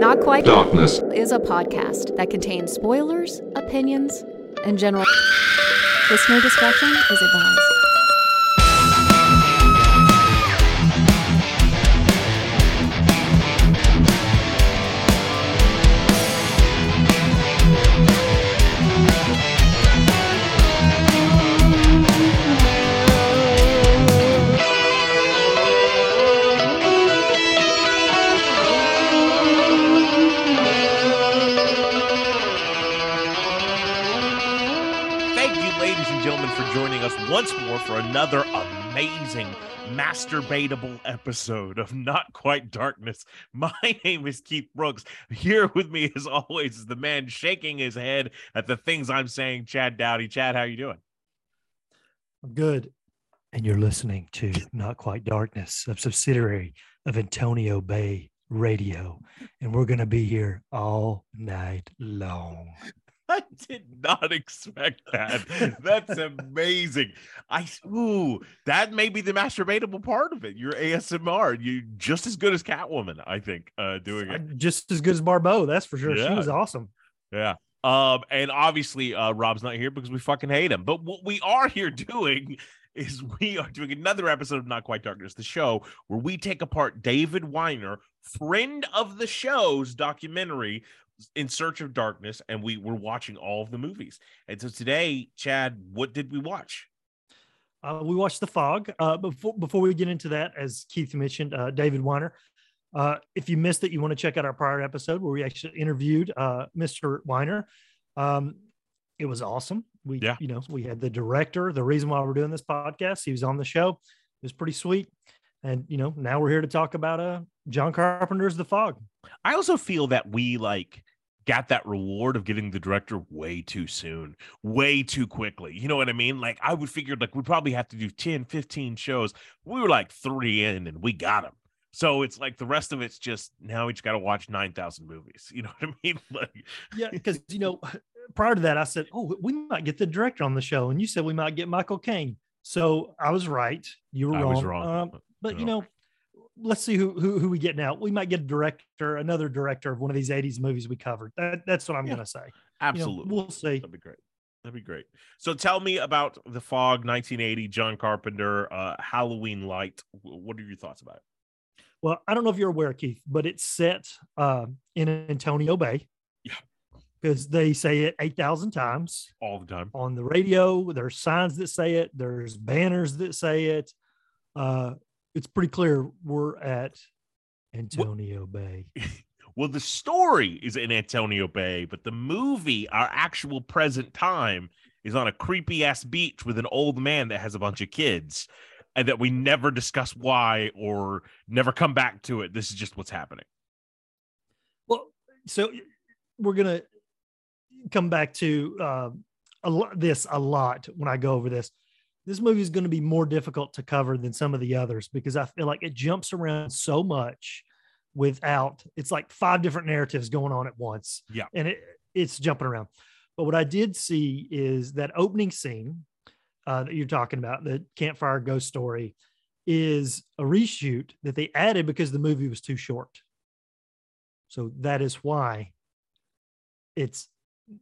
Not Quite Darkness. is a podcast that contains spoilers, opinions, and general. Listener discretion is advised. Us once more for another amazing, masturbatable episode of Not Quite Darkness. My name is Keith Brooks. Here with me, as always, is the man shaking his head at the things I'm saying, Chad Dowdy. Chad, how are you doing? I'm good. And you're listening to Not Quite Darkness, a subsidiary of Antonio Bay Radio. And we're going to be here all night long. I did not expect that. That's amazing. I ooh, that may be the masturbatable part of it. Your ASMR, you just as good as Catwoman, I think, uh, doing it. Just as good as Barbeau, that's for sure. She was awesome. Yeah. Um, and obviously, uh, Rob's not here because we fucking hate him. But what we are here doing is we are doing another episode of Not Quite Darkness, the show where we take apart David Weiner, friend of the show's documentary in search of darkness and we were watching all of the movies and so today chad what did we watch Uh, we watched The Fog. Uh, before, before we get into that, as Keith mentioned, uh, David Weiner. Uh, if you missed it, you want to check out our prior episode where we actually interviewed uh, Mr. Weiner. Um, it was awesome. We, Yeah. you know, we had the director. The reason why we're doing this podcast, he was on the show. It was pretty sweet. And you know, now we're here to talk about uh John Carpenter's The Fog. i also feel that we like got that reward of getting the director way too soon way too quickly you know what i mean like i would figure like we probably have to do 10 15 shows we were like three in and we got him so it's like the rest of it's just now we just got to watch 9000 movies you know what i mean like Yeah, because you know, prior to that, I said, "Oh, we might get the director on the show," and you said we might get Michael Caine. So I was right. You were I wrong. was wrong. Um, but you know, let's see who, who who we get now. We might get a director, another director of one of these '80s movies we covered. That, that's what I'm Yeah. gonna say. You know, absolutely we'll see. That'd be great. That'd be great. So tell me about the fog, 1980, John Carpenter, uh, Halloween Light. What are your thoughts about it? Well, I don't know if you're aware, Keith, but it's set uh, in Antonio Bay. Yeah. Because they say it 8,000 times. All the time. on the radio. There's signs that say it. There's banners that say it. Uh, it's pretty clear we're at Antonio Bay. Well, the story is in Antonio Bay, but the movie, our actual present time, is on a creepy ass beach with an old man that has a bunch of kids, and that we never discuss why or never come back to it. This is just what's happening. Well, so we're gonna come back to uh, a lo- this a lot when I go over this. This movie is going to be more difficult to cover than some of the others because I feel like it jumps around so much without it's like five different narratives going on at once. Yeah. And it it's jumping around. But what I did see is that opening scene uh, that you're talking about, the campfire ghost story, is a reshoot that they added because the movie was too short. So that is why it's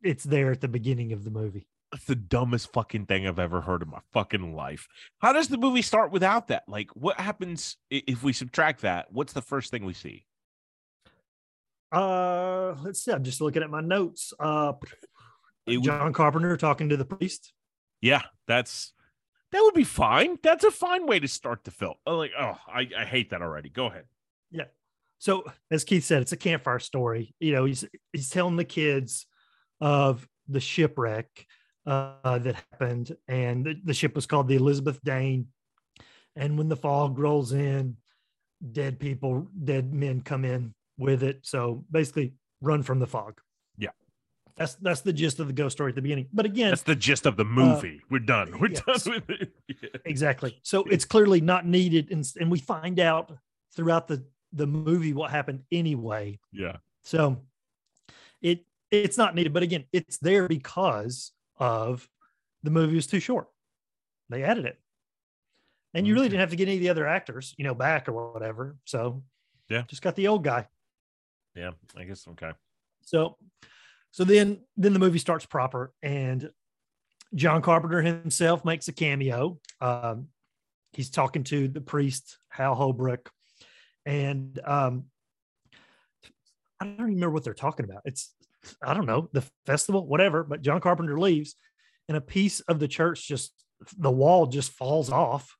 it's there at the beginning of the movie. That's the dumbest fucking thing I've ever heard in my fucking life. How does the movie start without that? Like, what happens if we subtract that? What's the first thing we see? Uh, let's see. I'm just looking at my notes. Uh, It would- John Carpenter talking to the priest. Yeah, that's that would be fine. That's a fine way to start the film. Oh, like, oh, I, I hate that already. Go ahead. Yeah. So as Keith said, it's a campfire story. You know, he's he's telling the kids of the shipwreck uh, that happened, and the, the ship was called the Elizabeth Dane. And when the fog rolls in, dead people, dead men come in with it. So basically, run from the fog. Yeah. That's that's the gist of the ghost story at the beginning. But again, That's the gist of the movie. We're done. We're yes. done with it. Yeah. exactly. So it's clearly not needed, and, and we find out throughout the the movie what happened anyway. Yeah. So it it's not needed, but again, it's there because of the movie was too short. They added it. And you really didn't have to get any of the other actors, you know, back or whatever. So Yeah. just got the old guy. Yeah, I guess okay. So, so then then the movie starts proper, and John Carpenter himself makes a cameo. Um, he's talking to the priest Hal Holbrook, and um, I don't remember what they're talking about. It's I don't know the festival, whatever. But John Carpenter leaves, and a piece of the church just the wall just falls off,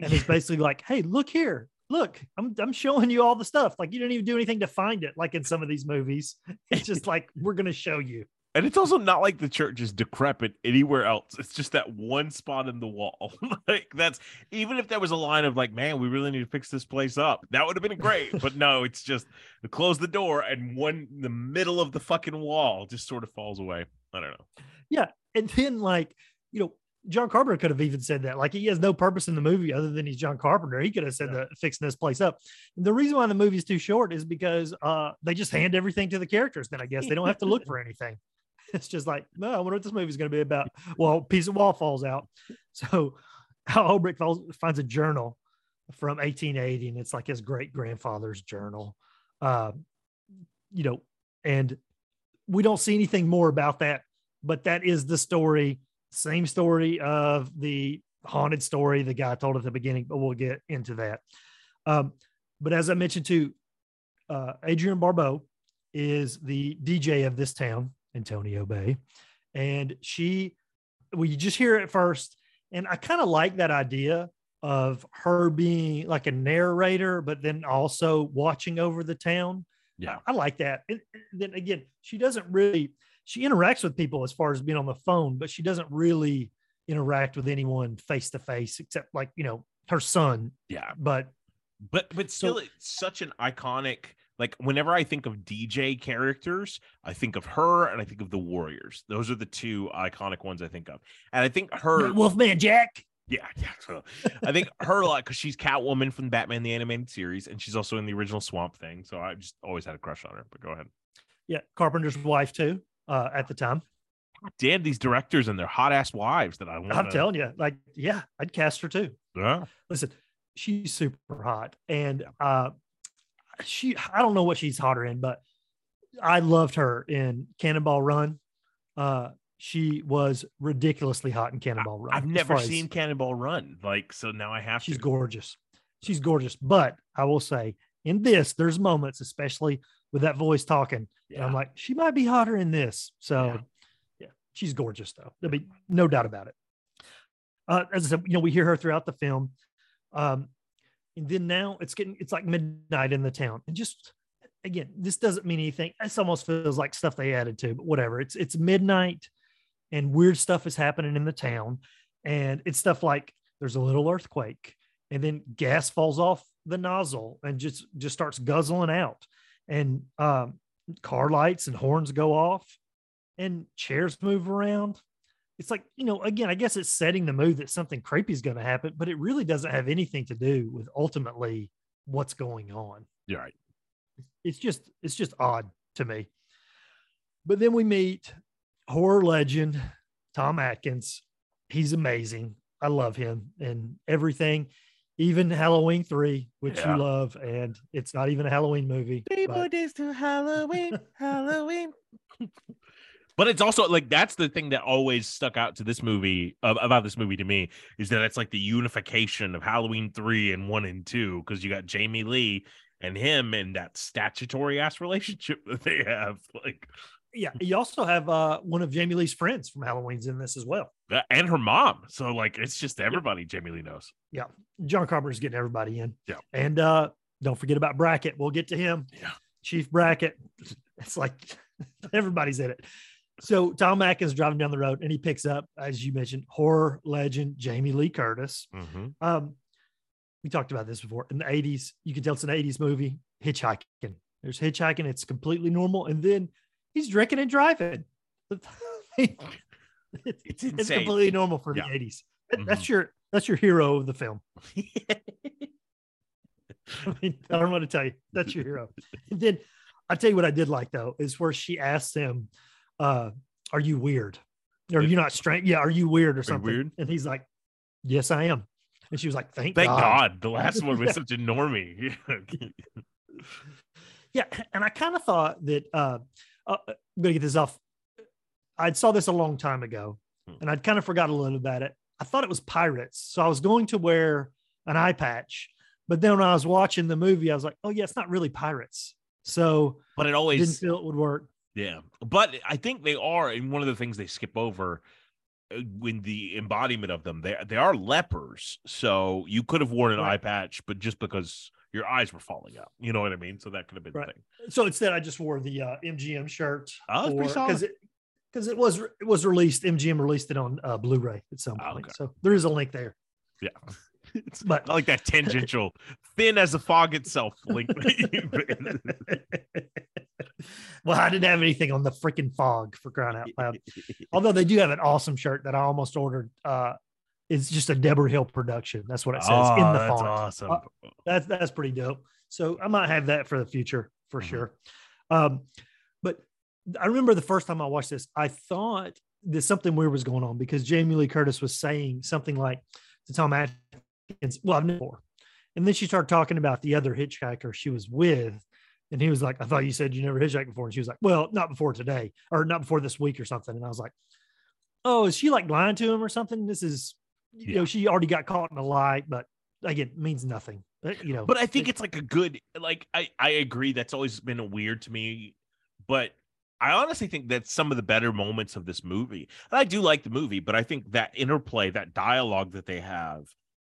and he's basically like, "Hey, look here." Look, I'm I'm showing you all the stuff. Like you didn't even do anything to find it. Like in some of these movies, it's just like we're gonna show you. And it's also not like the church is decrepit anywhere else. It's just that one spot in the wall. like that's even if there was a line of like, man, we really need to fix this place up. That would have been great. but no, it's just close the door and one the middle of the fucking wall just sort of falls away. I don't know. Yeah. And then like, you know, John Carpenter could have even said that. Like he has no purpose in the movie other than he's John Carpenter. He could have said Yeah. that fixing this place up. And the reason why the movie is too short is because uh they just hand everything to the characters. Then I guess they don't have to look for anything. It's just like, no, I wonder what this movie is going to be about. Well, piece of wall falls out. So Hal Holbrook falls, finds a journal from 1880, and it's like his great grandfather's journal. Uh, you know, and we don't see anything more about that, but that is the story. Same story of the haunted story the guy told at the beginning, but we'll get into that. Um, but as I mentioned too, uh, Adrienne Barbeau is the DJ of this town, Antonio Bay, and she, well, you just hear it first, and I kind of like that idea of her being like a narrator, but then also watching over the town. Yeah. I like that. And and then again, she doesn't really she interacts with people as far as being on the phone, but she doesn't really interact with anyone face to face except like, you know, her son. Yeah. But But but still it's such an iconic like whenever I think of DJ characters, I think of her and I think of the Warriors. Those are the two iconic ones I think of. And I think her Wolfman Jack. Yeah, yeah. So I think her a lot because she's Catwoman from Batman the Animated Series, and she's also in the original Swamp Thing. So I just always had a crush on her. But go ahead. Yeah, Carpenter's wife too, uh, at the time. Damn these directors and their hot ass wives that I want. I'm telling you, like, yeah, I'd cast her too. Yeah. Listen, she's super hot. And uh she I don't know what she's hotter in, but I loved her in Cannonball Run. Uh she was ridiculously hot in Cannonball Run. I've never far as- seen Cannonball Run. Like so now I have she's to. gorgeous. She's gorgeous. But I will say in this, there's moments, especially with that voice talking. and I'm like, she might be hotter in this. So Yeah. yeah, she's gorgeous though. There'll be no doubt about it. Uh, as I said, you know, we hear her throughout the film. Um, and then now it's getting it's like midnight in the town. And just again, this doesn't mean anything. This almost feels like stuff they added to, but whatever. It's it's midnight and weird stuff is happening in the town. And it's stuff like there's a little earthquake, and then gas falls off the nozzle and just just starts guzzling out. And um car lights and horns go off and chairs move around. It's like, you know, again, I guess it's setting the mood that something creepy is going to happen, but it really doesn't have anything to do with ultimately what's going on. You're right. It's just, it's just odd to me. But then we meet horror legend Tom Atkins. He's amazing. I love him and everything, even Halloween 3, which Yeah. you love. And it's not even a Halloween movie. but- days to Halloween, Halloween. But it's also like that's the thing that always stuck out to this movie uh, about this movie to me is that it's like the unification of Halloween three and one and two because you got Jamie Lee and him and that statutory ass relationship that they have like yeah you also have uh one of jamie lee's friends from halloween's in this as well. Uh, and her mom. So like it's just everybody Jamie Lee knows. Yeah, john carpenter's getting everybody in. Yeah. and uh don't forget about brackett. We'll get to him. Yeah. chief brackett. It's like everybody's in it so tom atkins driving down the road and he picks up as you mentioned horror legend jamie lee curtis mm-hmm. um we talked about this before in the 80s you can tell it's an 80s movie hitchhiking there's hitchhiking it's completely normal and then he's drinking and driving it's, It's it's completely normal for Yeah. the 80s That- that's your that's your hero of the film I mean, I don't want to tell you. That's your hero. And then I'll tell you what I did like though is where she asked him, uh, "Are you weird? Are you not strange? Yeah, are you weird or something?" weird? And he's like, "Yes, I am." And she was like, "Thank, Thank God." God. The last one was such a normie. Yeah, and I kind of thought that uh, uh, I'm gonna get this off. I saw this a long time ago, Hmm. and I'd kind of forgot a little about it. I thought it was pirates, so I was going to wear an eye patch, but then when I was watching the movie, I was like, "Oh yeah, it's not really pirates." So But it I didn't always feel it would work. Yeah, but I think they are, and one of the things they skip over uh, when the embodiment of them, they they are lepers. So you could have worn an Right. eye patch, but just because your eyes were falling out, you know what I mean. So that could have been Right. the thing. So instead, I just wore the uh, MGM shirt Oh, because solid. it because it was it was released. MGM released it on uh, Blu-ray at some Oh, point, okay. so there is a link there. Yeah, It's- But I like that tangential, thin as the fog itself. Link. well, I didn't have anything on the freaking fog for crying out loud. Although they do have an awesome shirt that I almost ordered. Uh, it's just a Debra Hill production. That's what it says in Oh, the that's font. awesome. Uh, That's that's pretty dope. So I might have that for the future for Mhm. sure. Um, but I remember the first time I watched this, I thought that something weird was going on because Jamie Lee Curtis was saying something like to Tom Atkins, "Well, I've before," and then she started talking about the other hitchhiker she was with, and he was like, "I thought you said you never hitchhiked before," and she was like, "Well, not before today, or not before this week, or something," and I was like, "Oh, is she like lying to him or something?" This is, you know, she already got caught in a lie, but again, means nothing. But, you know, But I think it's like a good like I I agree that's always been a weird to me, but I honestly think that's some of the better moments of this movie. And I do like the movie, but I think that interplay, that dialogue that they have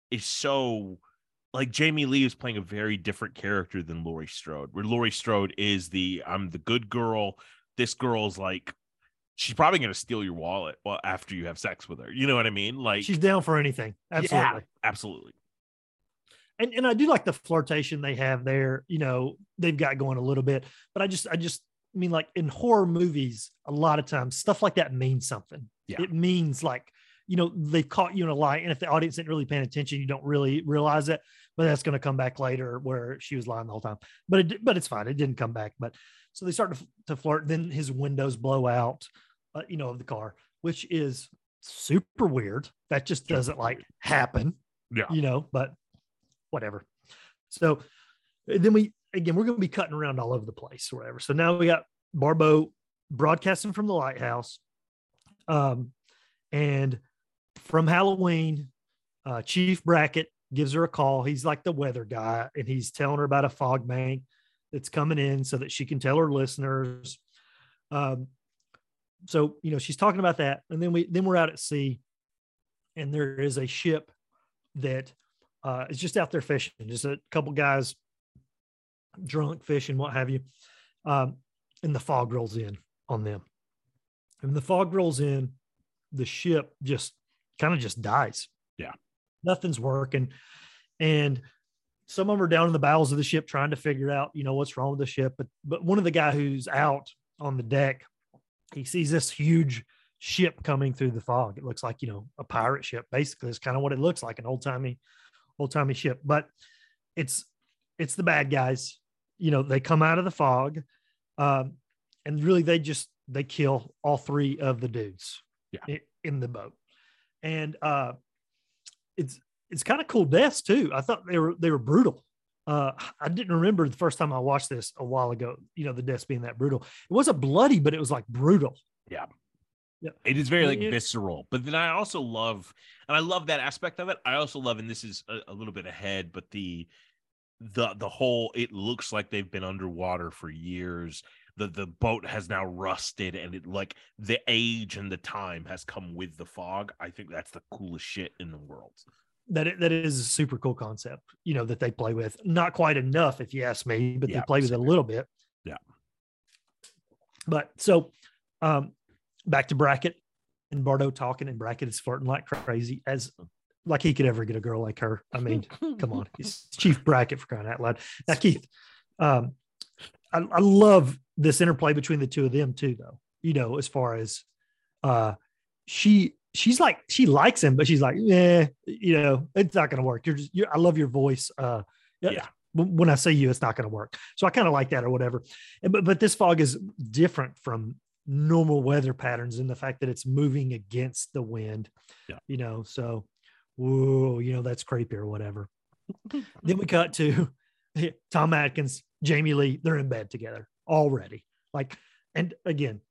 is so like Jamie Lee is playing a very different character than Laurie Strode, where Laurie Strode is the I'm the good girl. This girl's like she's probably gonna steal your wallet well after you have sex with her. You know what I mean? Like she's down for anything. Absolutely. Yeah, absolutely. And and I do like the flirtation they have there. You know, they've got going a little bit, but I just I just I mean like in horror movies, a lot of times stuff like that means something. Yeah. It means like, you know, they caught you in a lie. And if the audience isn't really paying attention, you don't really realize it. But that's going to come back later where she was lying the whole time. But it but it's fine. It didn't come back. But so they start to, to flirt. Then his windows blow out, uh, you know, of the car, which is super weird. That just doesn't like happen Yeah. you know, but whatever. So then we again we're going to be cutting around all over the place or whatever. So now we got Barbeau broadcasting from the lighthouse, um, and from Halloween, uh, Chief Brackett gives her a call. He's like the weather guy, and he's telling her about a fog bank that's coming in so that she can tell her listeners. Um, so you know she's talking about that, and then we then we're out at sea, and there is a ship that uh, is just out there fishing, just a couple guys drunk fishing, what have you. Um, and the fog rolls in on them. And the fog rolls in, the ship just kind of just dies. Yeah. Nothing's working. And some of them are down in the bowels of the ship trying to figure out, you know, what's wrong with the ship. But but one of the guy who's out on the deck, he sees this huge ship coming through the fog. It looks like, you know, a pirate ship. Basically, it's kind of what it looks like, an old timey, old timey ship. But it's it's the bad guys. You know, they come out of the fog, um, and really they just they kill all three of the dudes Yeah. i- in the boat. And uh it's it's kind of cool deaths too. I thought they were they were brutal. Uh, I didn't remember the first time I watched this a while ago. You know, the deaths being that brutal. It wasn't bloody, but it was like brutal. Yeah. Yeah. It is very like it- visceral, but then I also love, and I love that aspect of it. I also love, and this is a, a little bit ahead, but the the the whole it looks like they've been underwater for years. The the boat has now rusted, and it like the age and the time has come with the fog. I think that's the coolest shit in the world. That that is a super cool concept. You know that they play with. Not quite enough, if you ask me, but Yeah, they play with it a little bit. Yeah. But so, um, back to Brackett and Barbeau talking, and Brackett is flirting like crazy, as like he could ever get a girl like her. I mean, come on, he's Chief Brackett for crying out loud. Now, Keith, um, I, I love this interplay between the two of them too, though. You know, as far as uh, she she's like she likes him, but she's like, yeah, you know, it's not going to work. You're just, you're, I love your voice. Uh, Yeah. when when I say you, it's not going to work. So I kind of like that or whatever. But but this fog is different from normal weather patterns in the fact that it's moving against the wind. Yeah. You know, so whoa, you know, that's creepy or whatever. then we cut to Tom Atkins Jamie Lee, they're in bed together already. Like, and again,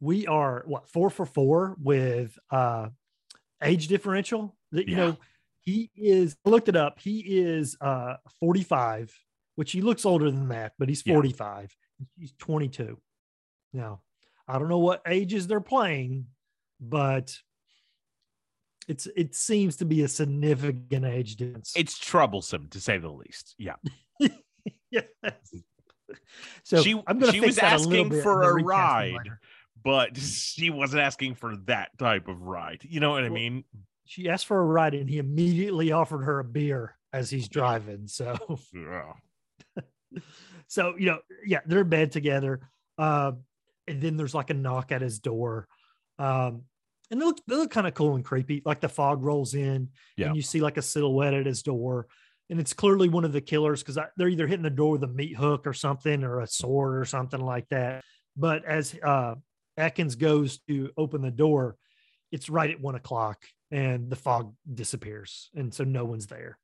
we are what four for four with uh age differential. That you Yeah. know, he is I looked it up. He is uh 45, which he looks older than that, but he's Yeah. 45. He's 22. Now, I don't know what ages they're playing, but it's it seems to be a significant age difference. It's troublesome to say the least. Yeah. yes. So She- I'm going she was a asking bit for a ride. But she wasn't asking for that type of ride. You know what I mean? She asked for a ride, and he immediately offered her a beer as he's driving. So, Yeah. so you know, yeah, they're in bed together. Uh, and then there's like a knock at his door. Um, and they look, they look kind of cool and creepy. Like the fog rolls in, Yeah. and you see like a silhouette at his door. And it's clearly one of the killers because they're either hitting the door with a meat hook or something or a sword or something like that. But as uh, Atkins goes to open the door, it's right at one o'clock and the fog disappears. And so no one's there.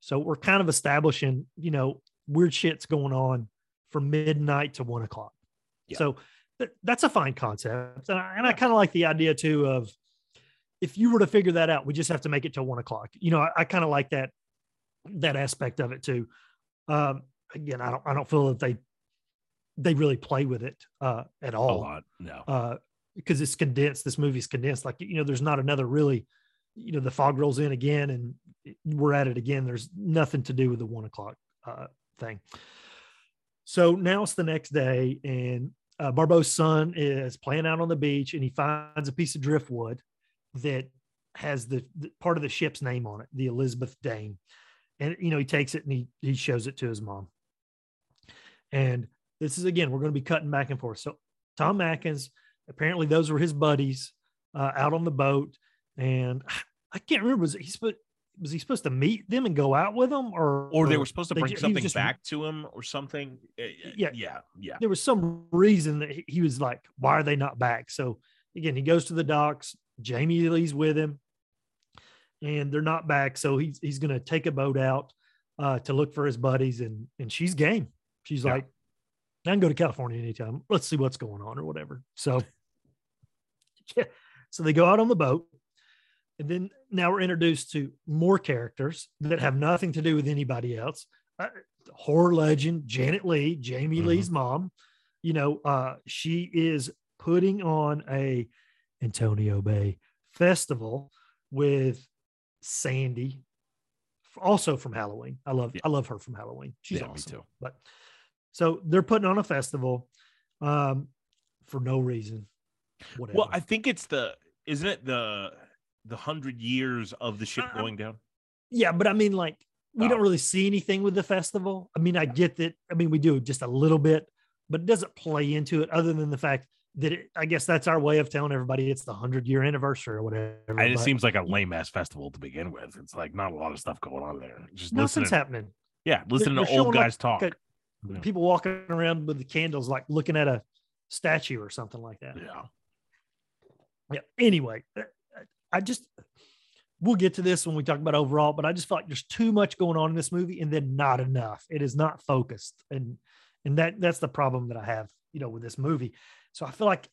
So we're kind of establishing, you know, weird shit's going on from midnight to one o'clock. Yeah. So th- that's a fine concept. And I, and I kind of like the idea too of if you were to figure that out, we just have to make it till one o'clock. You know, I, I kind of like that that aspect of it too. Um, again, I don't I don't feel that they they really play with it uh, at all. A lot. No. uh, because it's condensed. This movie's condensed. Like you know, there's not another really, you know, the fog rolls in again, and we're at it again. There's nothing to do with the one o'clock uh, thing. So now it's the next day, and uh, Barbeau's son is playing out on the beach, and he finds a piece of driftwood that has the, the part of the ship's name on it, the Elizabeth Dane. And you know, he takes it and he he shows it to his mom. And this is again, we're going to be cutting back and forth. So Tom Atkins, apparently those were his buddies uh, out on the boat, and I can't remember was he supposed was he supposed to meet them and go out with them, or Or they were supposed to bring ju- he was something just- back to him or something. Eh, eh, Yeah. Yeah. Yeah. there was some reason that he- he was like, why are they not back? So again, he goes to the docks. Jamie Lee's with him, and they're not back. So he's he's going to take a boat out uh, to look for his buddies, and and she's game. She's Yeah. like, I can go to California anytime. Let's see what's going on or whatever. So yeah, so they go out on the boat. And then now we're introduced to more characters that have nothing to do with anybody else. Uh, horror legend Janet Leigh, Jamie Mhm. Lee's mom. You know, uh, she is putting on a Antonio Bay festival with Sandy, also from Halloween. I love Yeah. I love her from Halloween. She's Yeah, me awesome. too. But so they're putting on a festival um, for no reason. Whatever. Well, I think it's the isn't it the the hundred years of the ship going down? Yeah, but I mean, like, we Oh. don't really see anything with the festival. I mean, I get that. I mean, we do just a little bit, but it doesn't play into it other than the fact that it, I guess that's our way of telling everybody it's the hundred year anniversary or whatever. And it but seems like a lame ass festival to begin with. It's like not a lot of stuff going on there. Just listening. nothing's happening. Yeah, listening they're to old like, guys talk. a- Yeah. People walking around with the candles, like looking at a statue or something like that. Yeah. yeah anyway uh, i just we'll get to this when we talk about overall but i just feel like there's too much going on in this movie and then not enough it is not focused and and that that's the problem that i have you know with this movie so i feel like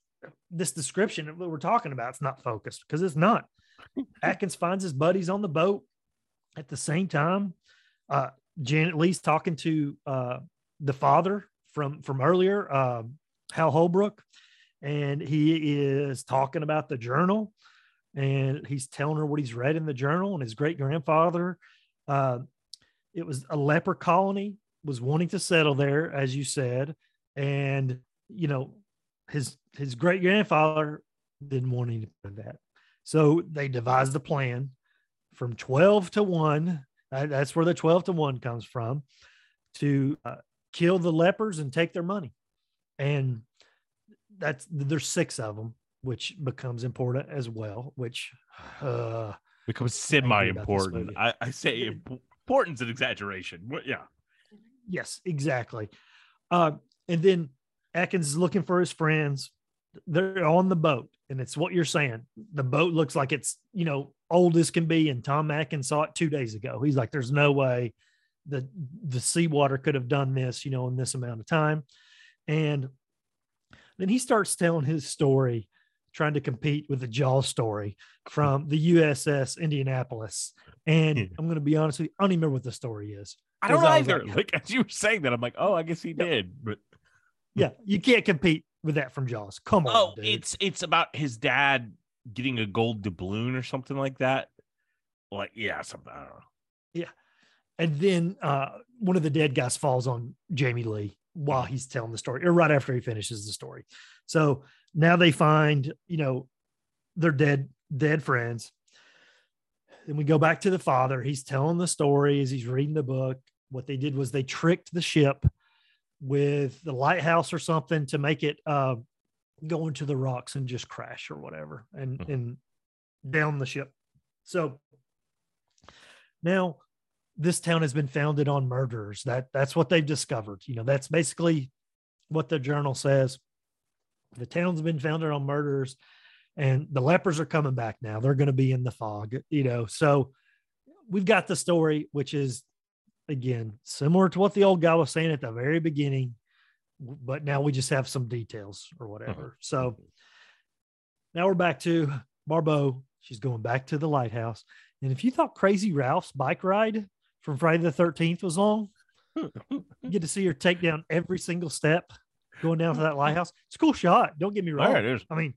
this description that we're talking about it's not focused because it's not. Atkins finds his buddies on the boat at the same time. Uh janet leigh's talking to uh the father from from earlier um hal holbrook and he is talking about the journal and he's telling her what he's read in the journal and his great grandfather uh, it was a leper colony was wanting to settle there as you said and you know his his great grandfather didn't want any of that so they devised a plan from 12 to 1 uh, that's where the 12 to 1 comes from to uh, kill the lepers and take their money and that's there's six of them, which becomes important as well. Which uh, Becomes semi-important. I, I say important's an exaggeration. Yeah. yes, exactly. Uh, and then Atkins is looking for his friends. They're on the boat, and it's what you're saying. The boat looks like it's you know old as can be, and Tom Atkins saw it two days ago. He's like, "There's no way the the seawater could have done this, you know, in this amount of time. And then he starts telling his story, trying to compete with the Jaws story from the USS Indianapolis. And hmm. I'm going to be honest with you, I don't even remember what the story is. I don't I either. like- Like, as you were saying that, I'm like, oh, I guess he did. But Yeah, you can't compete with that from Jaws. Come on. oh, dude. it's it's about his dad getting a gold doubloon or something like that. Like, yeah, something. I don't know. Yeah. And then uh, one of the dead guys falls on Jamie Lee while he's telling the story, or right after he finishes the story. So now they find, you know, their dead dead friends. Then we go back to the father. He's telling the story as he's reading the book. What they did was they tricked the ship with the lighthouse or something to make it uh, go into the rocks and just crash or whatever, and Mhm. and down the ship. So now this town has been founded on murders. That that's what they've discovered. You know, that's basically what the journal says. The town's been founded on murders, and the lepers are coming back now. They're going to be in the fog. You know, so we've got the story, which is again similar to what the old guy was saying at the very beginning, but now we just have some details or uh-huh. whatever. So now we're back to Barbeau. She's going back to the lighthouse. And if you thought Crazy Ralph's bike ride from Friday the 13th was long, you get to see her take down every single step going down to that lighthouse. It's a cool shot. Don't get me wrong. Yeah. I mean,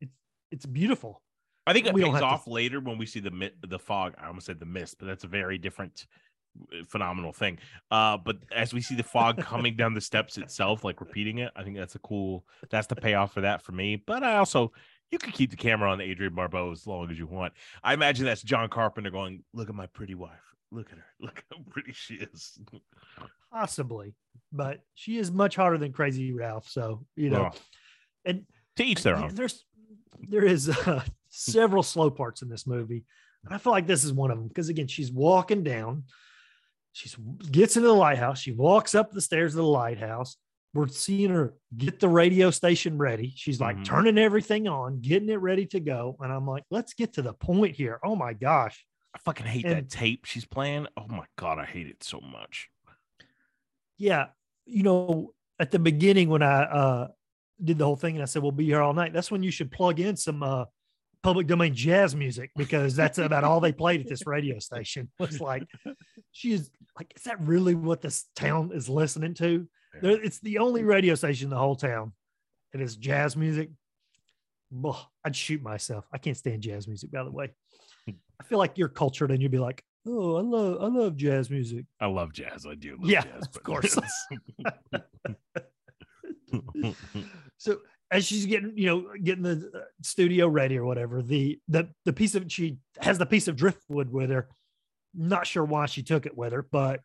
it's it's beautiful. I think it pays have to- off later when we see the the fog. I almost said the mist, but that's a very different phenomenal thing. Uh, but as we see the fog coming down the steps itself, like repeating it, I think that's a cool. That's the payoff for that for me. But I also you can keep the camera on Adrienne Barbeau as long as you want. I imagine that's John Carpenter going, "Look at my pretty wife. Look at her. Look how pretty she is." Possibly. But she is much hotter than Crazy Ralph. So, you know, Oh, and to each their own. There's there is uh, several slow parts in this movie. And I feel like this is one of them because again, she's walking down, she's gets into the lighthouse, she walks up the stairs of the lighthouse. We're seeing her get the radio station ready. She's like Mhm. turning everything on, getting it ready to go. And I'm like, let's get to the point here. Oh my gosh. I fucking hate and- that tape she's playing. Oh my god, I hate it so much. yeah, you know, at the beginning when I uh did the whole thing and I said we'll be here all night, that's when you should plug in some uh public domain jazz music because that's about all they played at this radio station. Was like she is like, is that really what this town is listening to? There- It's the only radio station in the whole town. It is jazz music. Ugh, I'd shoot myself. I can't stand jazz music, by the way. I feel like you're cultured and you'd be like, oh, I love I love jazz music. I love jazz. I do. Love Yeah, jazz, of course. so as she's getting you know getting the uh, studio ready or whatever the the the piece of she has the piece of driftwood with her. Not sure why she took it with her but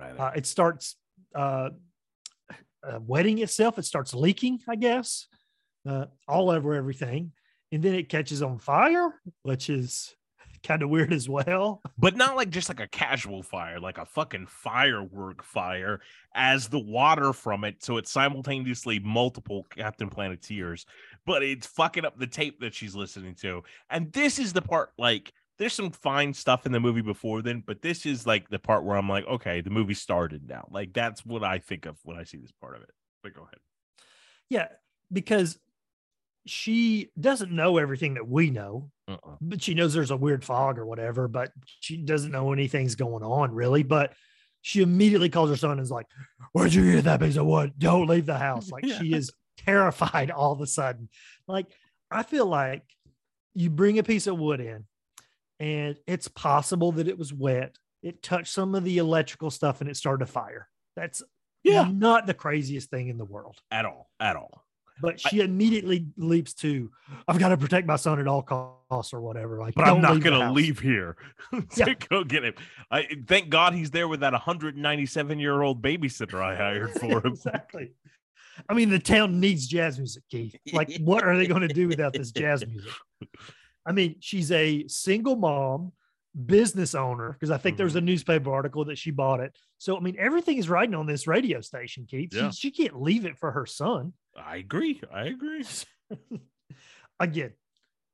uh, it starts uh, uh wetting itself. It starts leaking i guess uh, all over everything. And then it catches on fire which is kind of weird as well but not like just like a casual fire, like a fucking firework fire as the water from it. So it's simultaneously multiple Captain Planeteers, but it's fucking up the tape that she's listening to. And this is the part like there's some fine stuff in the movie before then, but this is like the part where I'm like, okay, the movie started now. Like that's what I think of when I see this part of it. But go ahead. yeah because she doesn't know everything that we know Uh-uh. but she knows there's a weird fog or whatever, but she doesn't know anything's going on really. But she immediately calls her son and is like, Where'd you get that piece of wood? Don't leave the house. Like Yeah. she is terrified all of a sudden. Like I feel like you bring a piece of wood in and it's possible that it was wet. It touched some of the electrical stuff and it started a fire. That's Yeah. not the craziest thing in the world. At all. At all. But she immediately leaps to, I've got to protect my son at all costs or whatever. Like, but I'm "Don't not the gonna leave here to Yeah. go get him. I thank God he's there with that 197 year old babysitter I hired for him. exactly. I mean, the town needs jazz music, Keith. Like, what are they going to do without this jazz music? I mean, she's a single mom, business owner, because I think there was a mm-hmm. newspaper article that she bought it. So, I mean, everything is riding on this radio station, Keith. She- Yeah. She, can't leave it for her son. I agree. I agree. Again,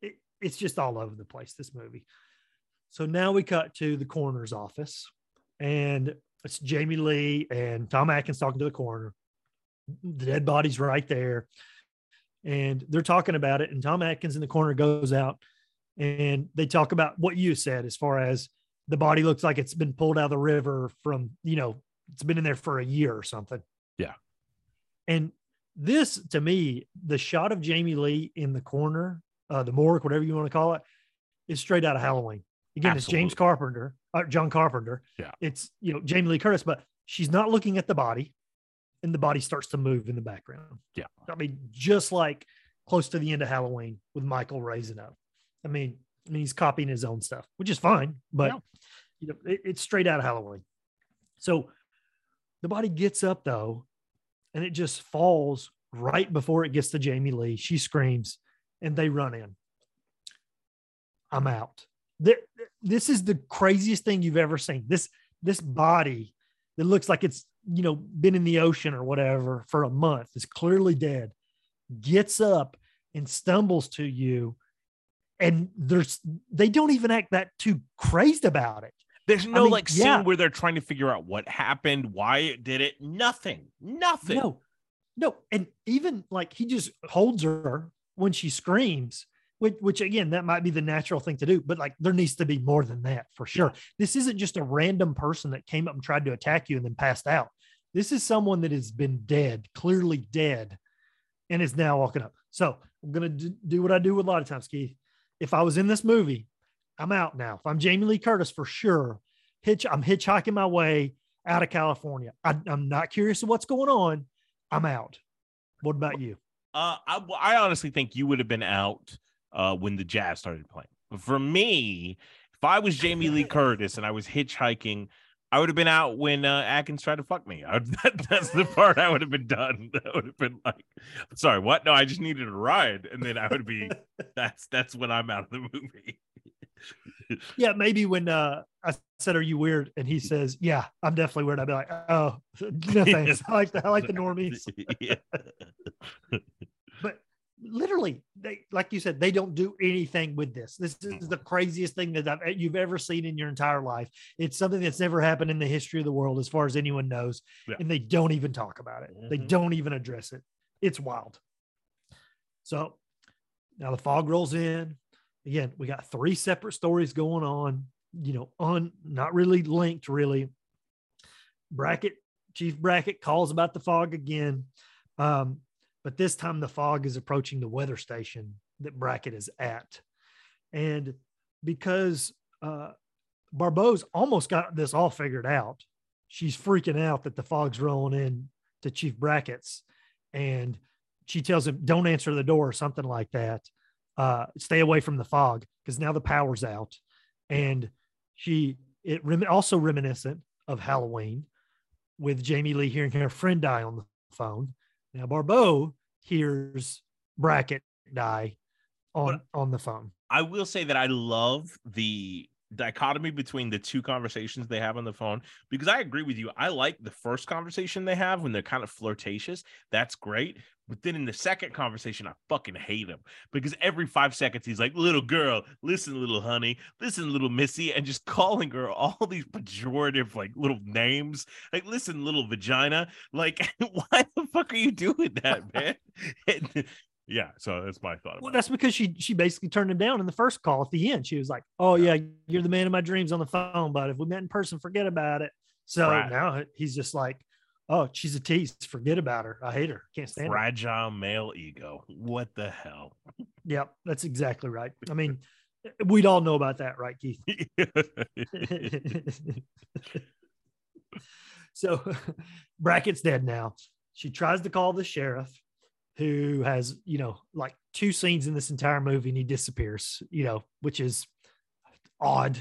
it, it's just all over the place, this movie. So now we cut to the coroner's office, and it's Jamie Lee and Tom Atkins talking to the coroner. The dead body's right there. And they're talking about it. And Tom Atkins in the corner goes out and they talk about what you said as far as the body looks like it's been pulled out of the river from, you know, it's been in there for a year or something. Yeah. And this to me, the shot of Jamie Lee in the corner, uh, the morgue, whatever you want to call it, is straight out of Halloween. Again, it's James Carpenter, uh, John Carpenter. Yeah. It's, you know, Jamie Lee Curtis, but she's not looking at the body and the body starts to move in the background. Yeah. I mean, just like close to the end of Halloween with Michael raising up. I mean, I mean, he's copying his own stuff, which is fine, but Yeah. you know, it- it's straight out of Halloween. So the body gets up though, and it just falls right before it gets to Jamie Lee. She screams, and they run in. I'm out. Th- This is the craziest thing you've ever seen. This this body that looks like it's you know been in the ocean or whatever for a month is clearly dead. Gets up and stumbles to you, and there's they don't even act that too crazed about it. There's no mean, like scene yeah. where they're trying to figure out what happened, why it did it. Nothing. Nothing. No, no, and even like he just holds her when she screams, which, which again, that might be the natural thing to do, but like there needs to be more than that for sure. This isn't just a random person that came up and tried to attack you and then passed out. This is someone that has been dead, clearly dead, and is now walking up. So I'm gonna do, do what I do a lot of times, Keith. If I was in this movie, I'm out now. If I'm Jamie Lee Curtis, for sure, hitch. I'm hitchhiking my way out of California. I, I'm not curious of what's going on. I'm out. What about you? Uh, I, I honestly think you would have been out uh, when the jazz started playing. But for me, if I was Jamie Lee Curtis and I was hitchhiking, I would have been out when uh, Atkins tried to fuck me. I that, that's the part I would have been done. That would have been like, sorry, what? No, I just needed a ride, and then I would be. that's that's when I'm out of the movie. Yeah, maybe when uh, I said, "Are you weird?" and he says, "Yeah, I'm definitely weird." I'd be like, "Oh, no thanks. I like the, I like the normies." But literally, they like you said, they don't do anything with this. This is the craziest thing that I've, you've ever seen in your entire life. It's something that's never happened in the history of the world, as far as anyone knows, Yeah. and they don't even talk about it. They Mhm. don't even address it. It's wild. So now the fog rolls in. Again, we got three separate stories going on. You know, on not really linked, really. Brackett, Chief Brackett calls about the fog again. Um, but this time the fog is approaching the weather station that Brackett is at. And because uh, Barbeau's almost got this all figured out, she's freaking out that the fog's rolling in to Chief Brackett's. And she tells him, don't answer the door or something like that. Uh, stay away from the fog because now the power's out. And she, it rem- also reminiscent of Halloween with Jamie Lee hearing her friend die on the phone. Now Barbeau hears Brackett die on on the phone. I will say that I love the dichotomy between the two conversations they have on the phone because I agree with you. I like the first conversation they have when they're kind of flirtatious. That's great. But then in the second conversation, I fucking hate him because every five seconds he's like, little girl, listen, little honey, listen, little missy, and just calling her all these pejorative, like little names. Like, listen, little vagina. Like, why the fuck are you doing that, man? Yeah, so that's my thought. Well, that's because she she basically turned him down in the first call at the end. She was like, "Oh yeah, you're the man of my dreams on the phone, but if we met in person, forget about it." So Right. now he's just like, "Oh, she's a tease. Forget about her. I hate her. Can't it. stand her." fragile male ego. What the hell? Yep, that's exactly right. I mean, we'd all know about that, right, Keith? so Brackett's dead now. She tries to call the sheriff, who has, you know, like two scenes in this entire movie and he disappears, you know, which is odd.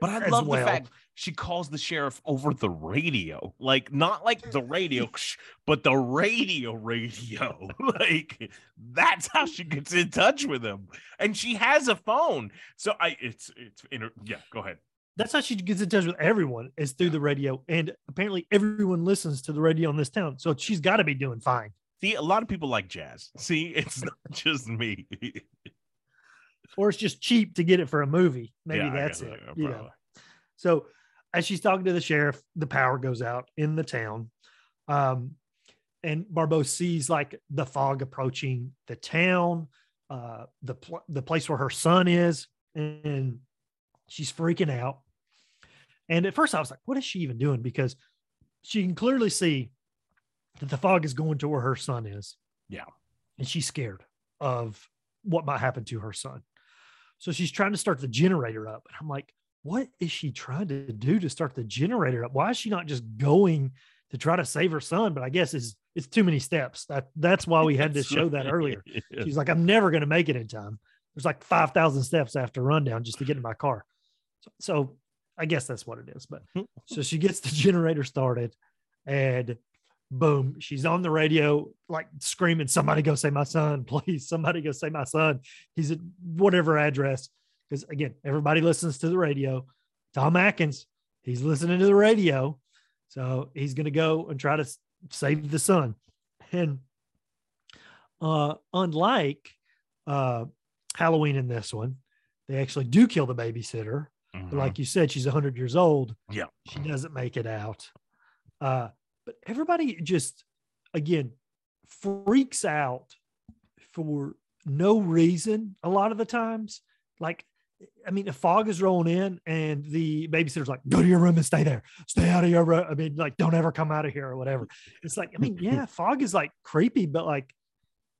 But I love well. the fact she calls the sheriff over the radio, like not like the radio, but the radio radio. like that's how she gets in touch with him, and she has a phone. So I, it's it's inter- yeah. Go ahead. That's how she gets in touch with everyone is through the radio. And apparently everyone listens to the radio in this town. So she's got to be doing fine. See, a lot of people like jazz. See, it's not just me. Or it's just cheap to get it for a movie. Maybe Yeah, that's it. yeah, you know. So as she's talking to the sheriff, the power goes out in the town. Um, and Barbeau sees like the fog approaching the town, uh, the pl- the place where her son is, and she's freaking out. And at first, I was like, "What is she even doing?" Because she can clearly see that the fog is going to where her son is. Yeah, and she's scared of what might happen to her son. So she's trying to start the generator up, and I'm like, "What is she trying to do to start the generator up? Why is she not just going?" to try to save her son, but I guess it's it's too many steps. That that's why we had to show that earlier. She's like, I'm never going to make it in time. There's like five thousand steps after rundown just to get in my car. So, so I guess that's what it is. But so she gets the generator started, and boom, she's on the radio, like screaming, "Somebody go say my son, please! Somebody go say my son. He's at whatever address." Because again, everybody listens to the radio. Tom Atkins, he's listening to the radio so he's going to go and try to save the son. And uh, unlike uh, Halloween in this one, they actually do kill the babysitter. Mm-hmm. But like you said, she's 100 years old. Yeah. She doesn't make it out. Uh, but everybody just, again, freaks out for no reason a lot of the times. Like I mean, the fog is rolling in, and the babysitter's like, "Go to your room and stay there. Stay out of your room. I mean, like, don't ever come out of here or whatever." It's like, I mean, yeah, fog is like creepy, but like,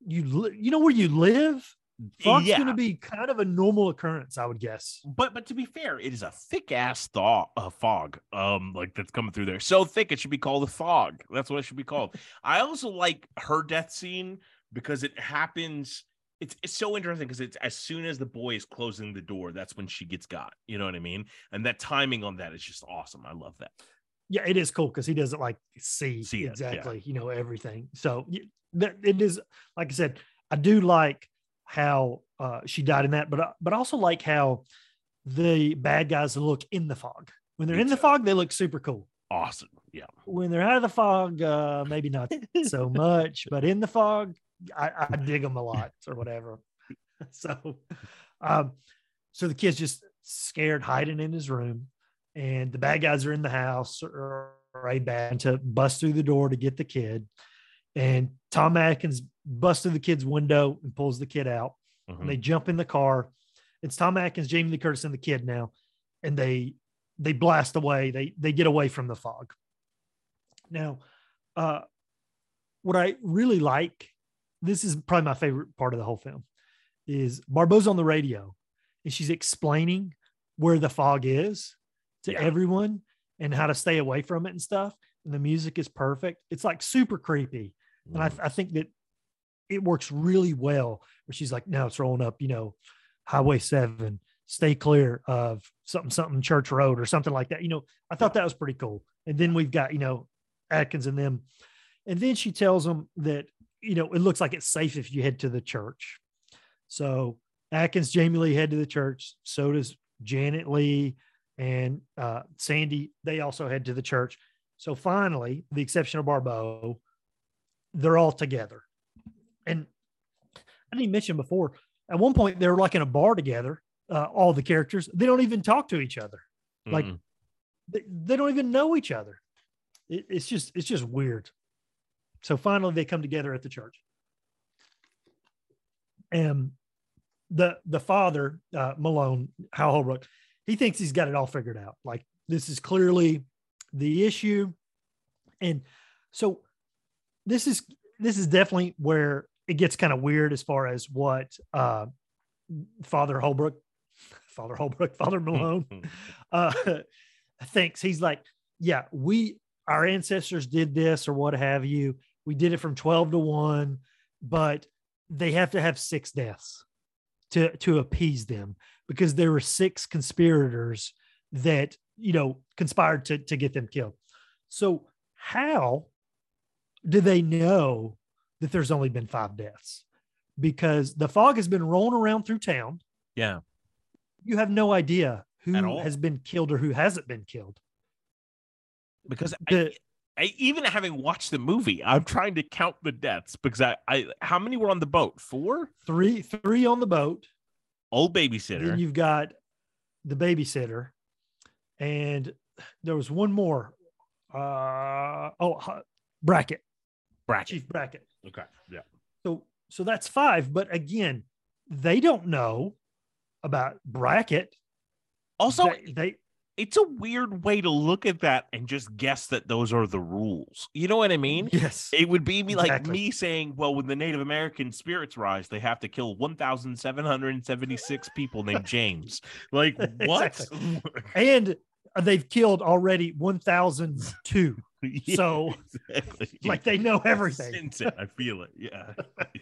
you li- you know where you live. Fog's yeah. going to be kind of a normal occurrence, I would guess. But but to be fair, it is a thick ass thaw uh, fog, um, like that's coming through there. So thick, it should be called a fog. That's what it should be called. I also like her death scene because it happens it's it's so interesting because it's as soon as the boy is closing the door, that's when she gets got. You know what I mean? And that timing on that is just awesome. I love that. Yeah, it is cool because he doesn't like see, see exactly, it, yeah. you know, everything. So that it is like I said, I do like how uh, she died in that, but uh, but also like how the bad guys look in the fog. When they're in the fog, they look super cool. Awesome. Yeah. When they're out of the fog, uh, maybe not so much, but in the fog, I, I dig them a lot or whatever. so, um, so the kid's just scared, hiding in his room, and the bad guys are in the house or, or a bad to bust through the door to get the kid. And Tom Atkins busts through the kid's window and pulls the kid out. Mm-hmm. And they jump in the car. It's Tom Atkins, Jamie Lee Curtis, and the kid now, and they they blast away. They they get away from the fog. Now, uh, what I really like this is probably my favorite part of the whole film is Barbeau's on the radio and she's explaining where the fog is to yeah. everyone and how to stay away from it and stuff. And the music is perfect. It's like super creepy. Mm. And I, mm. I think that it works really well where she's like, now it's rolling up, you know, Highway 7, stay clear of something, something Church Road or something like that. You know, I thought that was pretty cool. And then we've got, you know, Atkins and them. And then she tells them that you know, it looks like it's safe if you head to the church. So Atkins, Jamie Lee head to the church. So does Janet Leigh and uh, Sandy. They also head to the church. So finally, the exception of Barbeau, they're all together. And I didn't mention before, at one point they were like in a bar together, uh, all the characters. They don't even talk to each other. Mm-hmm. Like they, they don't even know each other. It, it's just it's just weird. So finally, they come together at the church. And the the father, uh, Malone, Hal Holbrook, he thinks he's got it all figured out. Like this is clearly the issue, and so this is this is definitely where it gets kind of weird as far as what uh, Father Holbrook, Father Holbrook, Father Malone uh, thinks. He's like, yeah, we our ancestors did this or what have you we did it from 12 to 1, but they have to have six deaths to to appease them because there were six conspirators that, you know, conspired to to get them killed. So, how do they know that there's only been five deaths? Because the fog has been rolling around through town. Yeah. You have no idea who has been killed or who hasn't been killed. Because the, I, even having watched the movie, I'm trying to count the deaths because I, I how many were on the boat? Four, three, three on the boat. Old babysitter. Then you've got the babysitter, and there was one more. Uh oh, bracket, Bracket. Chief Bracket. Okay. Yeah. So so that's five. But again, they don't know about bracket. Also, they, they it's a weird way to look at that and just guess that those are the rules. You know what I mean? yes, It would be me like Exactly. me saying, well, when the Native American spirits rise, they have to kill 1,776 people named James. Like, what? and they've killed already one thousand two. Yeah, So exactly. like they know everything. Sense it. I feel it. Yeah.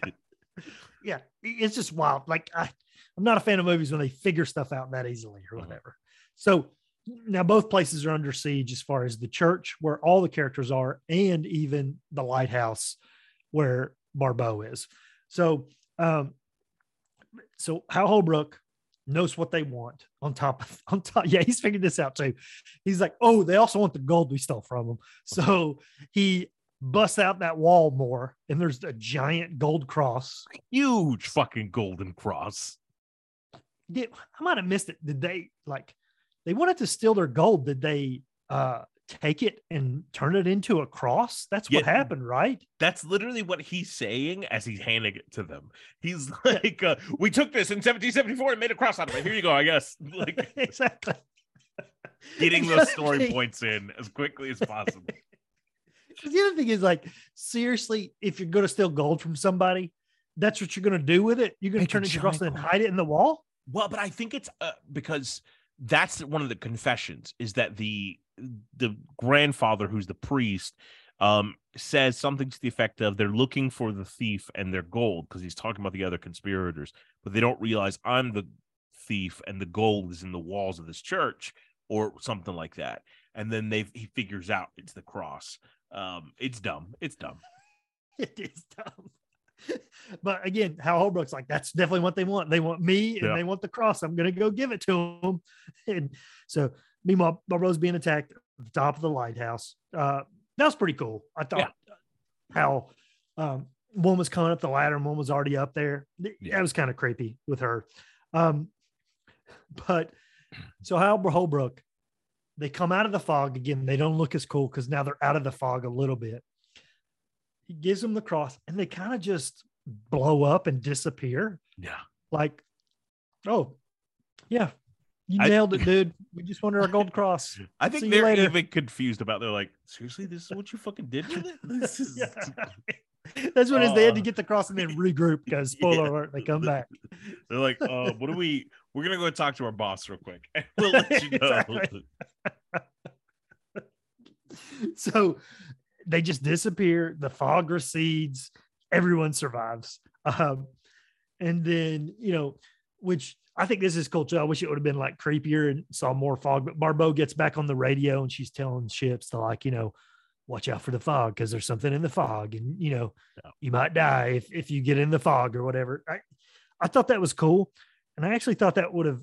yeah, it's just wild. Like I, I'm not a fan of movies when they figure stuff out that easily or Mhm. whatever. So now both places are under siege as far as the church where all the characters are, and even the lighthouse where Barbeau is. So, um, so Hal Holbrook knows what they want on top of on top. Yeah, he's figured this out too. He's like, oh, they also want the gold we stole from them. So he busts out that wall more, and there's a giant gold cross. Huge fucking golden cross. Did I might have missed it? Did they like they wanted to steal their gold? Did they uh take it and turn it into a cross? That's what Yeah. happened, right? That's literally what he's saying as he's handing it to them. He's like, uh, "We took this in 1774 and made a cross out of it. Here you go, I guess." Like exactly. getting the those story points in as quickly as possible. The other thing is like, seriously, if you're going to steal gold from somebody, that's what you're going to do with it. You're going to turn it into a cross and hide it in the wall. Well, but I think it's uh, because that's one of the confessions is that the the grandfather who's the priest um says something to the effect of they're looking for the thief and their gold because he's talking about the other conspirators but they don't realize I'm the thief and the gold is in the walls of this church or something like that and then they he figures out it's the cross um it's dumb it's dumb It is dumb. but again, Hal Holbrook's like, that's definitely what they want. They want me and Yeah. they want the cross. I'm going to go give it to them. And so, meanwhile, Barbeau's being attacked at the top of the lighthouse. Uh, that was pretty cool. I thought how um, one was coming up the ladder and one was already up there. Yeah. That was kind of creepy with her. Um, but so Hal Holbrook, they come out of the fog again. They don't look as cool because now they're out of the fog a little bit. He gives them the cross and they kind of just blow up and disappear. yeah Like, oh, yeah, you I- nailed it, dude. We just wanted our gold cross. I think you they're even confused about they're like seriously this is what you fucking did with it this is. That's what it is. They had to Uh, get the cross and then regroup because spoiler Yeah. alert, they come back. They're like, uh, what do we? We're gonna go talk to our boss real quick, we'll let you know. So they just disappear. The fog recedes. Everyone survives. Um, and then, you know, which I think this is cool too. I wish it would have been like creepier and saw more fog. But Barbeau gets back on the radio and she's telling ships to like, you know, watch out for the fog because there's something in the fog and, you know, you might die if, if you get in the fog or whatever. I, I thought that was cool. And I actually thought that would have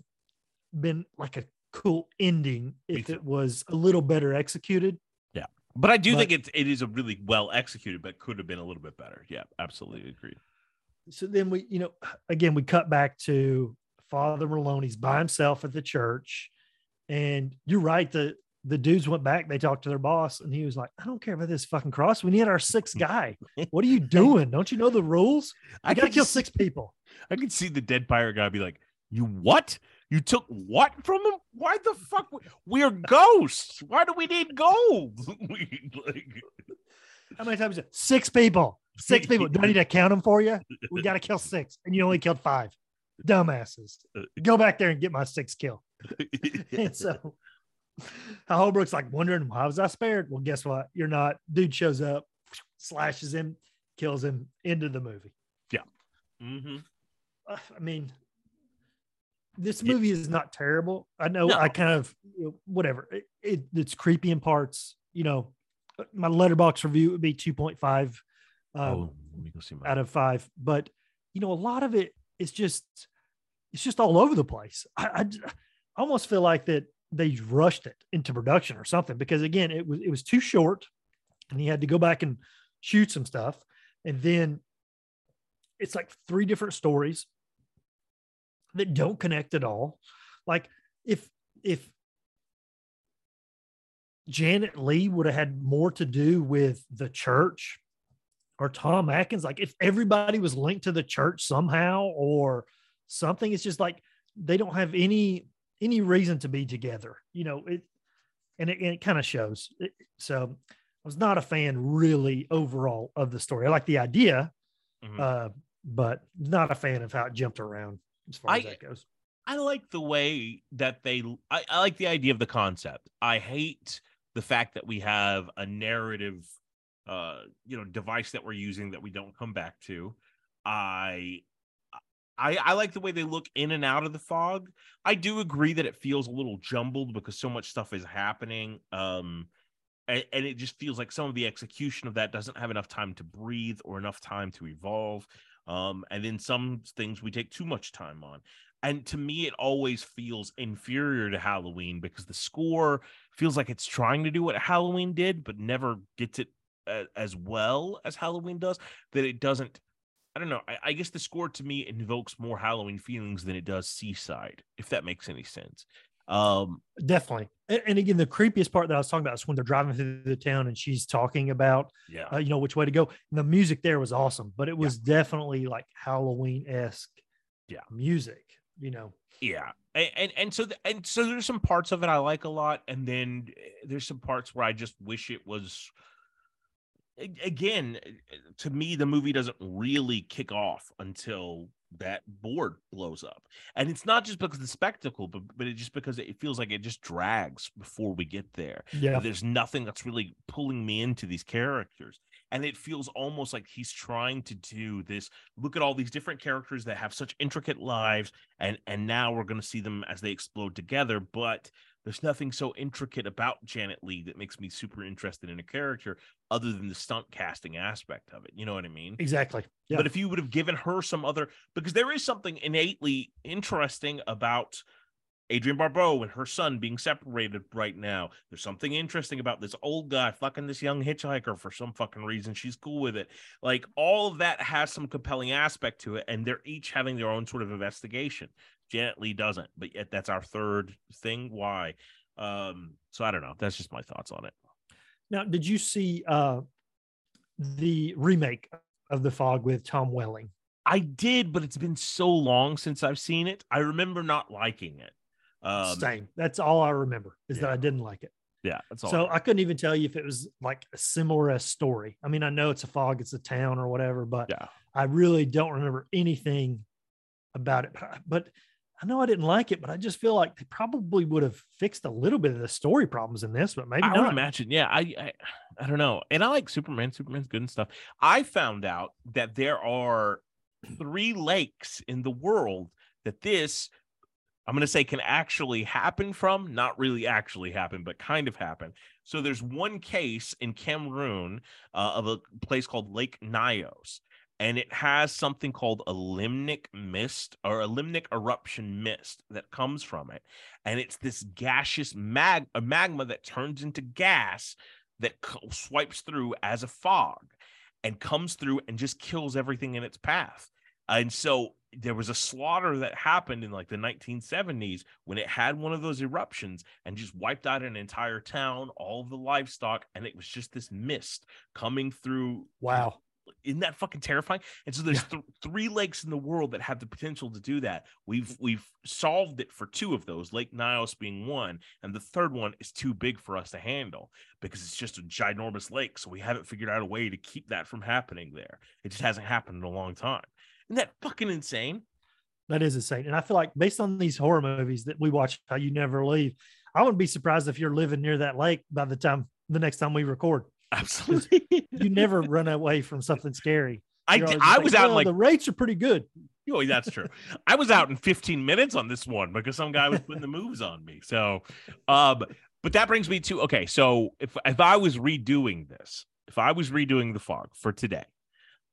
been like a cool ending if it was a little better executed. Yeah, but I do But- think it's it is a really well executed, but could have been a little bit better. Yeah, absolutely agreed. So then we, you know, again, we cut back to Father Maloney's by himself at the church. And you're right. The the dudes went back, they talked to their boss, and he was like, I don't care about this fucking cross. We need our sixth guy. What are you doing? Don't you know the rules? I gotta kill six people. I could see the dead pirate guy be like, "You what? You took what from him? Why the fuck? We're ghosts. Why do we need gold? we, like, How many times? Six people. Six people. Do I need to count them for you? We got to kill six, and you only killed five. Dumbasses. Go back there and get my sixth kill. And so Hal Holbrook's like wondering, why was I spared? Well, guess what? You're not. Dude shows up, slashes him, kills him, into the movie. Mhm. Uh, I mean, this Yeah. movie is not terrible. I know No. I kind of, you know, whatever. It, it, it's creepy in parts. You know, uh, my letterbox review would be 2.5 um, oh, let me go see my. out of five. But, you know, a lot of it is just, it's just all over the place. I, I, almost feel like that they rushed it into production or something because again, it was, it was too short and he had to go back and shoot some stuff. And then it's like three different stories that don't connect at all. Like if, if Janet Leigh would have had more to do with the church or Tom Atkins. Like if everybody was linked to the church somehow or something, it's just like they don't have any any reason to be together. You know, it and it, it kind of shows. It, so I was not a fan really overall of the story. I like the idea, Mhm. uh, but not a fan of how it jumped around as far as I- that goes. I like the way that they. I, I like the idea of the concept. I hate the fact that we have a narrative, uh, you know, device that we're using that we don't come back to. I, I, I like the way they look in and out of the fog. I do agree that it feels a little jumbled because so much stuff is happening. Um, and, and it just feels like some of the execution of that doesn't have enough time to breathe or enough time to evolve. Um, and then some things we take too much time on and to me it always feels inferior to halloween because the score feels like it's trying to do what halloween did but never gets it as well as halloween does that it doesn't i don't know I, I guess the score to me invokes more halloween feelings than it does seaside if that makes any sense um Definitely. And, and again, the creepiest part that I was talking about is when they're driving through the town and she's talking about, yeah uh, you know, which way to go. And the music there was awesome, but it was definitely like Halloween esque Yeah. music, you know. yeah and and, and so th- and so there's some parts of it i like a lot and then eh, there's some parts where i just wish it was again to me the movie doesn't really kick off until that board blows up. And it's not just because of the spectacle but but it just because it feels like it just drags before we get there Yeah. there's nothing that's really pulling me into these characters. And it feels almost like he's trying to do this look at all these different characters that have such intricate lives and and now we're going to see them as they explode together. But there's nothing so intricate about Janet Leigh that makes me super interested in a character other than the stunt casting aspect of it you know what i mean Exactly. Yeah. but if you would have given her some other, because there is something innately interesting about Adrienne Barbeau and her son being separated right now. There's something interesting about this old guy fucking this young hitchhiker for some fucking reason. She's cool with it. Like all of that has some compelling aspect to it, and they're each having their own sort of investigation. Janet Leigh doesn't, but yet that's our third thing. Why? Um, so I don't know. That's just my thoughts on it. now, did you see uh, the remake of The Fog with Tom Welling? I did, but it's been so long since I've seen it. I remember not liking it. Um, Same. That's all I remember is that. I didn't like it. yeah, that's all. So I couldn't even tell you if it was like a similar story. I mean, I know it's a fog, it's a town or whatever, but Yeah. I really don't remember anything about it. But I- know I didn't like it, but I just feel like they probably would have fixed a little bit of the story problems in this, but maybe I would not. imagine. Yeah, I, I I don't know. And I like Superman. Superman's good and stuff. I found out that there are three lakes in the world that this I'm going to say can actually happen from, not really actually happen, but kind of happen. So there's one case in Cameroon uh, of a place called Lake Nyos, and it has something called a limnic mist or a limnic eruption mist that comes from it. And it's this gaseous mag- magma that turns into gas that swipes through as a fog and comes through and just kills everything in its path. And so there was a slaughter that happened in like the 1970s when it had one of those eruptions and just wiped out an entire town, all the livestock, and it was just this mist coming through. Wow. Isn't that fucking terrifying? And so there's th- three lakes in the world that have the potential to do that. We've we've solved it for two of those, Lake Nyos being one, and the third one is too big for us to handle because it's just a ginormous lake. So we haven't figured out a way to keep that from happening there. It just hasn't happened in a long time. Isn't that fucking insane? That is insane. And I feel like based on these horror movies that we watch, How You Never Leave, I wouldn't be surprised if you're living near that lake by the time the next time we record. Absolutely. You never run away from something scary. I, You're d- always I like, was out in "Well, like the rates are pretty good. Oh, that's true. I was out in 15 minutes on this one because some guy was putting the moves on me. So, um, but that brings me to okay. So if if I was redoing this, if I was redoing the fog for today,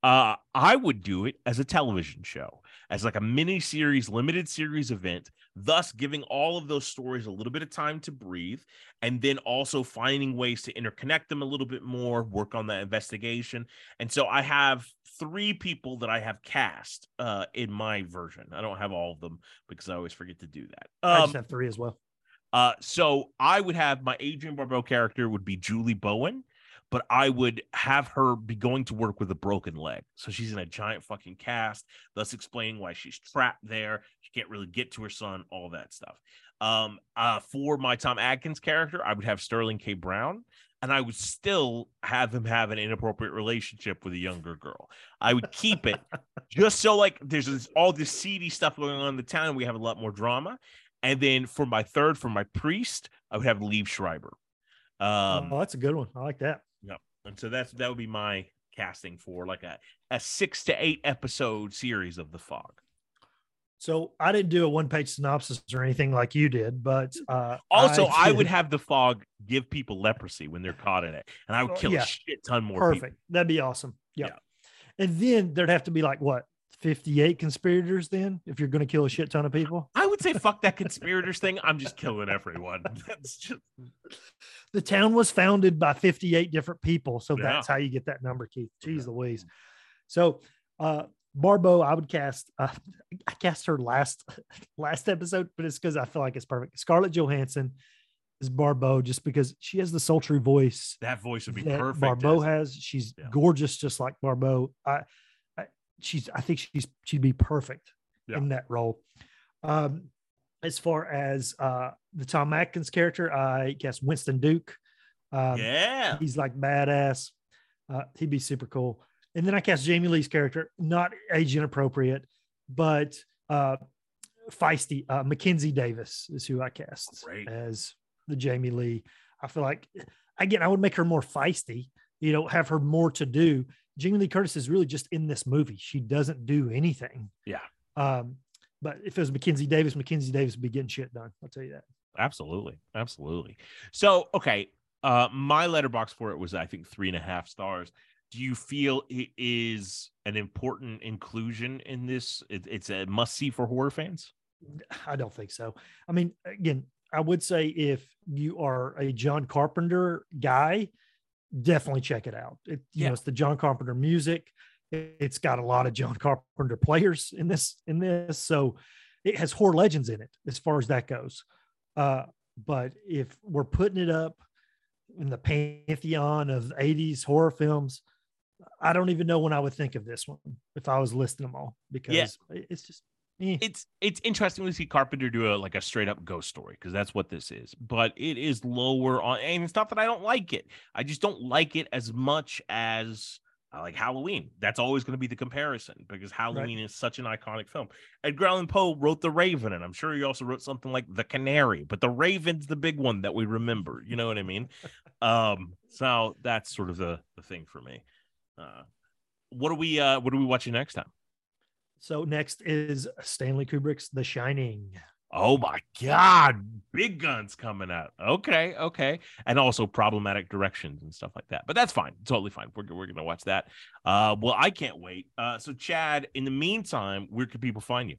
uh, I would do it as a television show, as like a mini series, limited series event, thus giving all of those stories a little bit of time to breathe, and then also finding ways to interconnect them a little bit more, work on that investigation. And so I have three people that I have cast uh, in my version. I don't have all of them because I always forget to do that. I Um, just have three as well. Uh, so I would have my Adrienne Barbeau character would be Julie Bowen, but I would have her be going to work with a broken leg. So she's in a giant fucking cast, thus explaining why she's trapped there. She can't really get to her son, all that stuff. Um, uh, for my Tom Atkins character, I would have Sterling K. Brown, and I would still have him have an inappropriate relationship with a younger girl. I would keep it just so like there's this, all this seedy stuff going on in the town. We have a lot more drama. And then for my third, for my priest, I would have Liev Schreiber. Um, oh, that's a good one. I like that. And so that's that would be my casting for like a a six to eight episode series of The Fog. So I didn't do a one page synopsis or anything like you did, but uh, also I, I, would have the fog give people leprosy when they're caught in it, and I would oh, kill yeah. a shit ton more. Perfect. People. That'd be awesome. Yeah. yeah. And then there'd have to be like what 58 conspirators then if you're going to kill a shit ton of people i would say fuck that conspirators thing i'm just killing everyone that's just the town was founded by 58 different people so yeah. that's how you get that number keith jeez yeah. louise so uh Barbeau, I would cast. Uh, I cast her last last episode, but it's because I feel like it's perfect. Scarlett Johansson is Barbeau, just because she has the sultry voice. That voice would be perfect. Barbeau has. She's yeah. gorgeous, just like Barbeau. I, I, she's. I think she's. She'd be perfect yeah. in that role. Um, as far as uh, the Tom Atkins character, I guess Winston Duke. Um, yeah, he's like badass. Uh, he'd be super cool. And then I cast Jamie Lee's character, not age inappropriate, but uh, feisty. Uh, Mackenzie Davis is who I cast Great. as the Jamie Lee. I feel like, again, I would make her more feisty, you know, have her more to do. Jamie Lee Curtis is really just in this movie. She doesn't do anything. Yeah. Um, but if it was Mackenzie Davis, Mackenzie Davis would be getting shit done. I'll tell you that. Absolutely. Absolutely. So, okay. Uh, my letterbox for it was, I think, three and a half stars do you feel it is an important inclusion in this? It, it's a must see for horror fans. I don't think so. I mean, again, I would say if you are a John Carpenter guy, definitely check it out. It, you yeah. know, it's the John Carpenter music. It's got a lot of John Carpenter players in this in this, so it has horror legends in it as far as that goes. Uh, but if we're putting it up in the pantheon of 80s horror films, I don't even know when I would think of this one if I was listing them all because yeah. it's just eh. it's it's interesting to see Carpenter do a like a straight up ghost story because that's what this is. But it is lower on, and it's not that I don't like it. I just don't like it as much as like Halloween. That's always going to be the comparison because Halloween right. is such an iconic film. Edgar Allan Poe wrote The Raven, and I'm sure he also wrote something like The Canary, but The Raven's the big one that we remember. You know what I mean? um, so that's sort of the the thing for me. Uh, what are we? Uh, what are we watching next time? So next is Stanley Kubrick's The Shining. Oh my God, big guns coming out. Okay, okay, and also problematic directions and stuff like that. But that's fine, totally fine. We're we're gonna watch that. Uh, well, I can't wait. Uh, so Chad, in the meantime, where can people find you?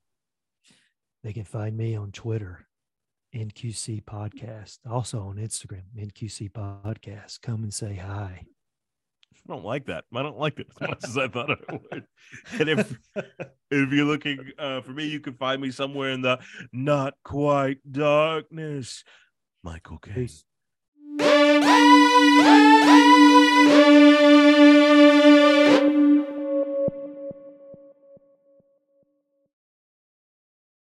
They can find me on Twitter, NQC Podcast. Also on Instagram, NQC Podcast. Come and say hi. I don't like that. I don't like it as much as I thought I would. And if if you're looking uh, for me, you can find me somewhere in the not quite darkness. Michael Case.